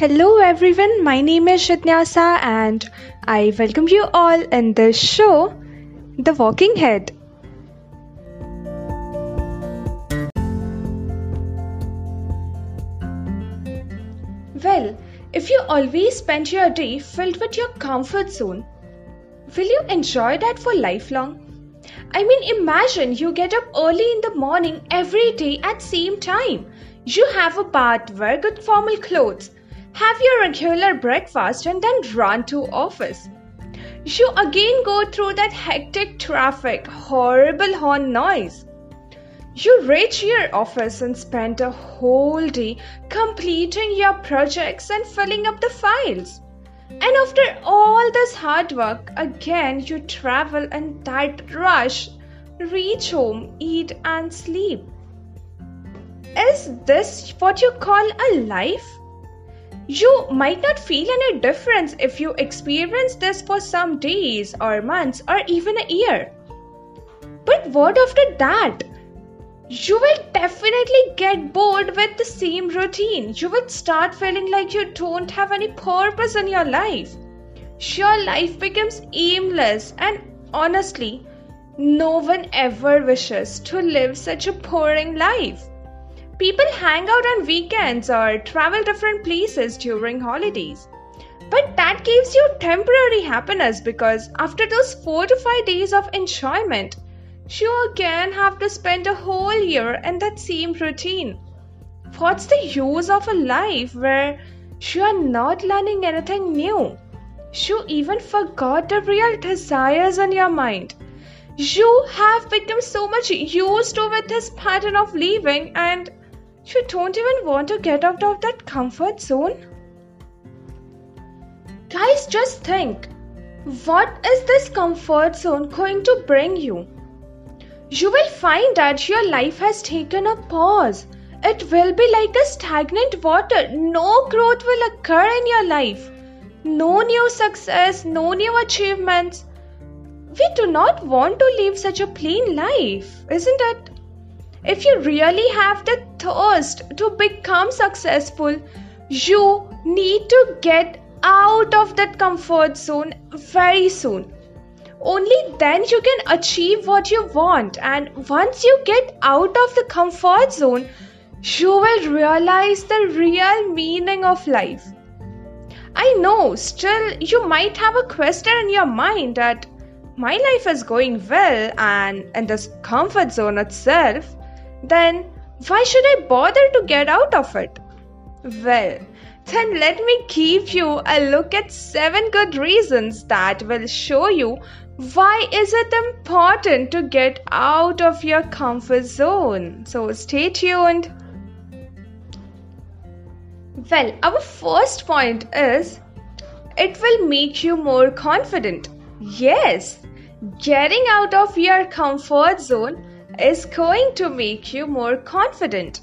Hello everyone, my name is Shitnyasa and I welcome you all in this show, The Walking Head. Well, if you always spend your day filled with your comfort zone, will you enjoy that for lifelong? I mean, imagine you get up early in the morning every day at same time. You have a bath, wear good formal clothes, have your regular breakfast and then run to office. You again go through that hectic traffic, horrible horn noise. You reach your office and spend a whole day completing your projects and filling up the files. And after all this hard work, again you travel and that rush, reach home, eat and sleep. Is this what you call a life? You might not feel any difference if you experience this for some days or months or even a year. But what after that? You will definitely get bored with the same routine. You will start feeling like you don't have any purpose in your life. Your life becomes aimless, and honestly, no one ever wishes to live such a boring life. People hang out on weekends or travel different places during holidays. But that gives you temporary happiness because after those 4 to 5 days of enjoyment, you again have to spend a whole year in that same routine. What's the use of a life where you are not learning anything new? You even forgot the real desires in your mind. You have become so much used to with this pattern of living and you don't even want to get out of that comfort zone? Guys, just think what is this comfort zone going to bring you? You will find that your life has taken a pause. It will be like a stagnant water. No growth will occur in your life. No new success, no new achievements. We do not want to live such a plain life, isn't it? If you really have the thirst to become successful, you need to get out of that comfort zone very soon. Only then you can achieve what you want, and once you get out of the comfort zone, you will realize the real meaning of life. I know, still, you might have a question in your mind that my life is going well, and in this comfort zone itself, then why should I bother to get out of it? Well, then let me give you a look at 7 good reasons that will show you why is it important to get out of your comfort zone. So stay tuned. Well, our first point is it will make you more confident. Yes, getting out of your comfort zone is going to make you more confident.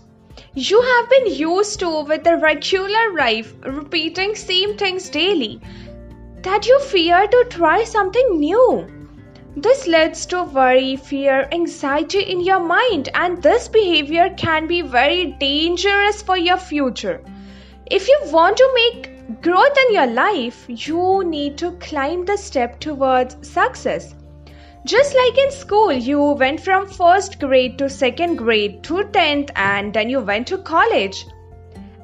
You have been used to with a regular life repeating same things daily that you fear to try something new. This leads to worry, fear, anxiety in your mind, and this behavior can be very dangerous for your future. If you want to make growth in your life, you need to climb the step towards success. Just like in school, you went from first grade to second grade to 10th and then you went to college.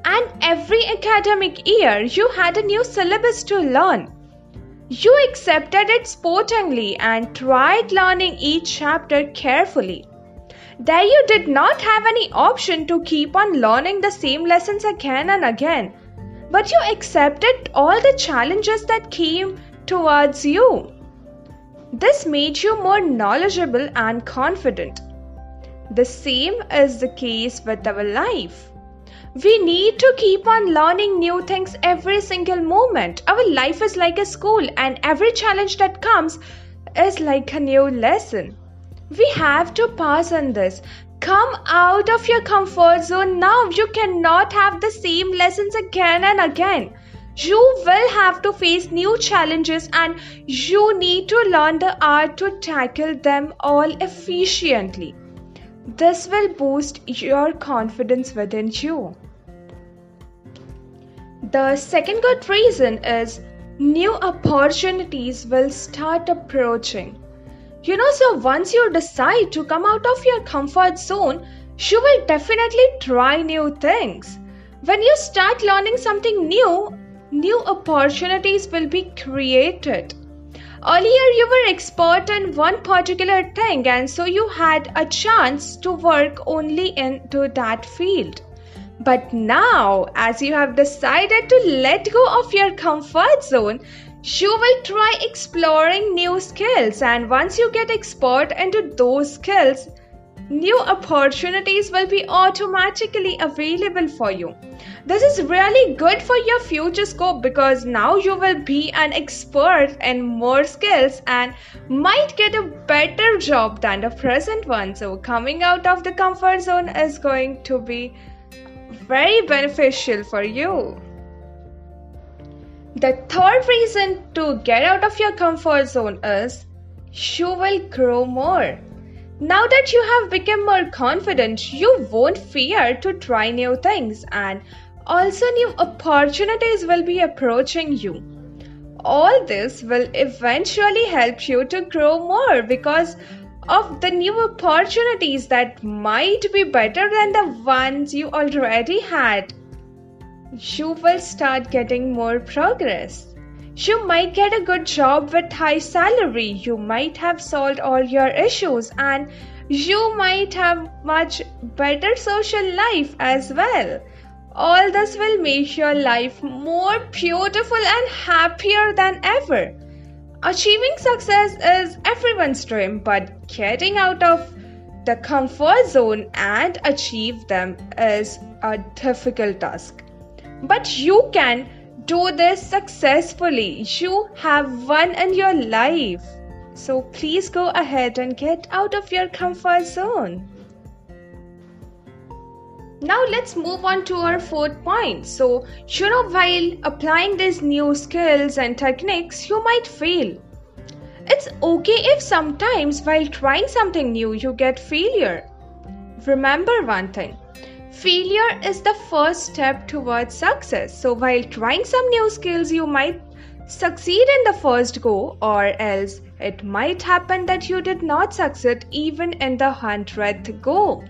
And every academic year, you had a new syllabus to learn. You accepted it sportingly and tried learning each chapter carefully. There, you did not have any option to keep on learning the same lessons again and again, but you accepted all the challenges that came towards you. This made you more knowledgeable and confident. The same is the case with our life. We need to keep on learning new things every single moment. Our life is like a school, and every challenge that comes is like a new lesson. We have to pass on this. Come out of your comfort zone now. You cannot have the same lessons again and again you will have to face new challenges and you need to learn the art to tackle them all efficiently. This will boost your confidence within you. The second good reason is new opportunities will start approaching. You know, so once you decide to come out of your comfort zone, you will definitely try new things. When you start learning something new, new opportunities will be created. Earlier, you were expert in one particular thing, and so you had a chance to work only into that field. But now, as you have decided to let go of your comfort zone, you will try exploring new skills. And once you get expert into those skills, new opportunities will be automatically available for you. This is really good for your future scope because now you will be an expert in more skills and might get a better job than the present one. So, coming out of the comfort zone is going to be very beneficial for you. The third reason to get out of your comfort zone is you will grow more. Now that you have become more confident, you won't fear to try new things and also new opportunities will be approaching you. All this will eventually help you to grow more because of the new opportunities that might be better than the ones you already had. You will start getting more progress. You might get a good job with high salary. You might have solved all your issues and you might have much better social life as well. All this will make your life more beautiful and happier than ever. Achieving success is everyone's dream, but getting out of the comfort zone and achieve them is a difficult task. But you can do this successfully. You have won in your life. So please go ahead and get out of your comfort zone. Now let's move on to our fourth point. So, you know, while applying these new skills and techniques, you might fail. It's okay if sometimes while trying something new you get failure. Remember one thing failure is the first step towards success. So, while trying some new skills, you might succeed in the first go, or else it might happen that you did not succeed even in the hundredth go.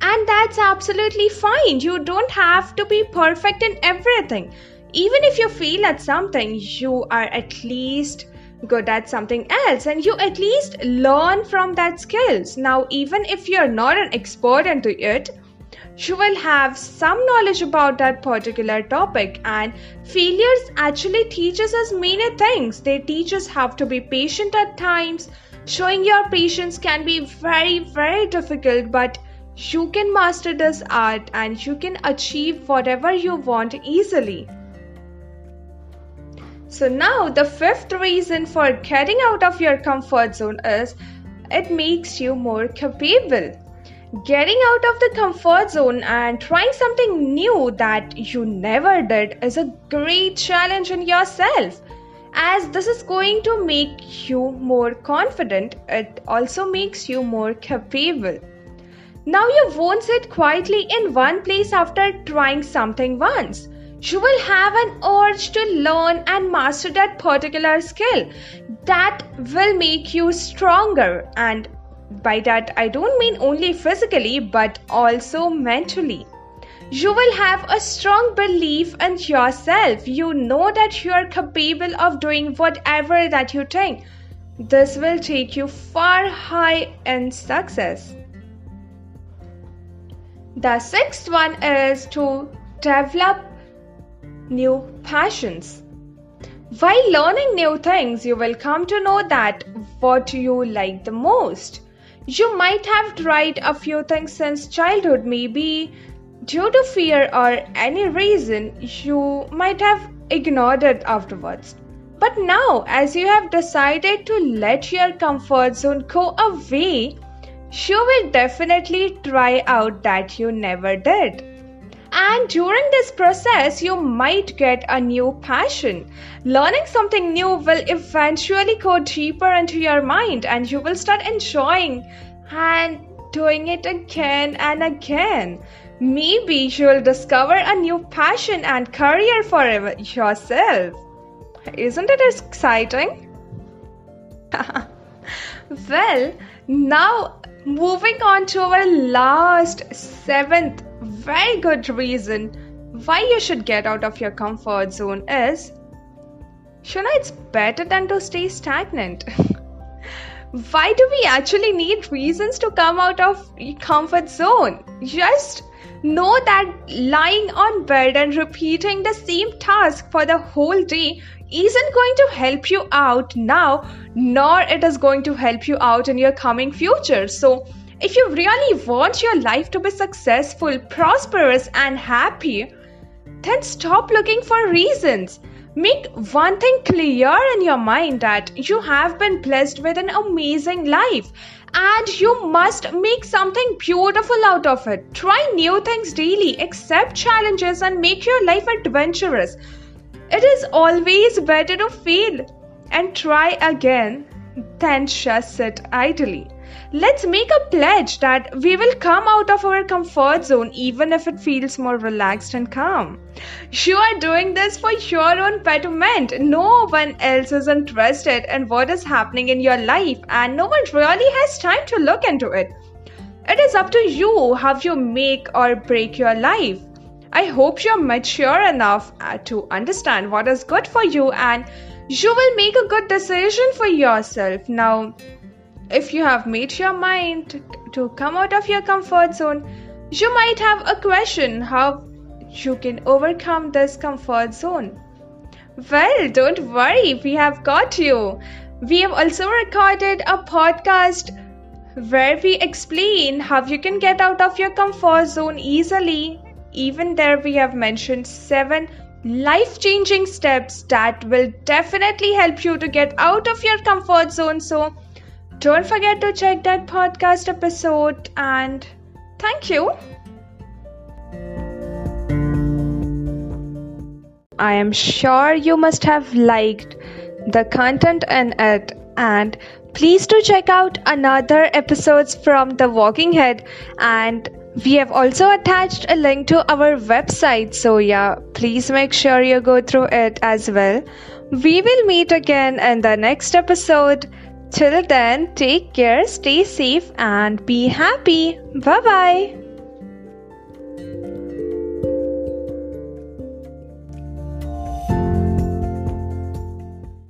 And that's absolutely fine. You don't have to be perfect in everything. Even if you fail at something, you are at least good at something else and you at least learn from that skills. Now, even if you're not an expert into it, you will have some knowledge about that particular topic and failures actually teaches us many things they teach us how to be patient at times showing your patience can be very very difficult but you can master this art and you can achieve whatever you want easily. So, now the fifth reason for getting out of your comfort zone is it makes you more capable. Getting out of the comfort zone and trying something new that you never did is a great challenge in yourself. As this is going to make you more confident, it also makes you more capable. Now you won't sit quietly in one place after trying something once. You will have an urge to learn and master that particular skill. That will make you stronger. And by that, I don't mean only physically but also mentally. You will have a strong belief in yourself. You know that you are capable of doing whatever that you think. This will take you far high in success. The sixth one is to develop new passions. While learning new things, you will come to know that what you like the most. You might have tried a few things since childhood, maybe due to fear or any reason, you might have ignored it afterwards. But now, as you have decided to let your comfort zone go away, you will definitely try out that you never did. And during this process, you might get a new passion. Learning something new will eventually go deeper into your mind and you will start enjoying and doing it again and again. maybe you'll discover a new passion and career for yourself. Isn't it exciting? well, now moving on to our last seventh very good reason why you should get out of your comfort zone is know it's better than to stay stagnant. why do we actually need reasons to come out of comfort zone? Just know that lying on bed and repeating the same task for the whole day isn't going to help you out now, nor it is going to help you out in your coming future. So, if you really want your life to be successful, prosperous, and happy, then stop looking for reasons. Make one thing clear in your mind that you have been blessed with an amazing life and you must make something beautiful out of it. Try new things daily, accept challenges, and make your life adventurous. It is always better to fail and try again than just sit idly. Let's make a pledge that we will come out of our comfort zone even if it feels more relaxed and calm. You are doing this for your own betterment. No one else is interested in what is happening in your life, and no one really has time to look into it. It is up to you how you make or break your life. I hope you're mature enough uh, to understand what is good for you and you will make a good decision for yourself. Now, if you have made your mind to come out of your comfort zone, you might have a question how you can overcome this comfort zone. Well, don't worry, we have got you. We have also recorded a podcast where we explain how you can get out of your comfort zone easily even there, we have mentioned seven life changing steps that will definitely help you to get out of your comfort zone. So, don't forget to check that podcast episode and thank you. I am sure you must have liked the content in it and please do check out another episodes from the walking head and we have also attached a link to our website, so yeah, please make sure you go through it as well. We will meet again in the next episode. Till then, take care, stay safe, and be happy. Bye bye.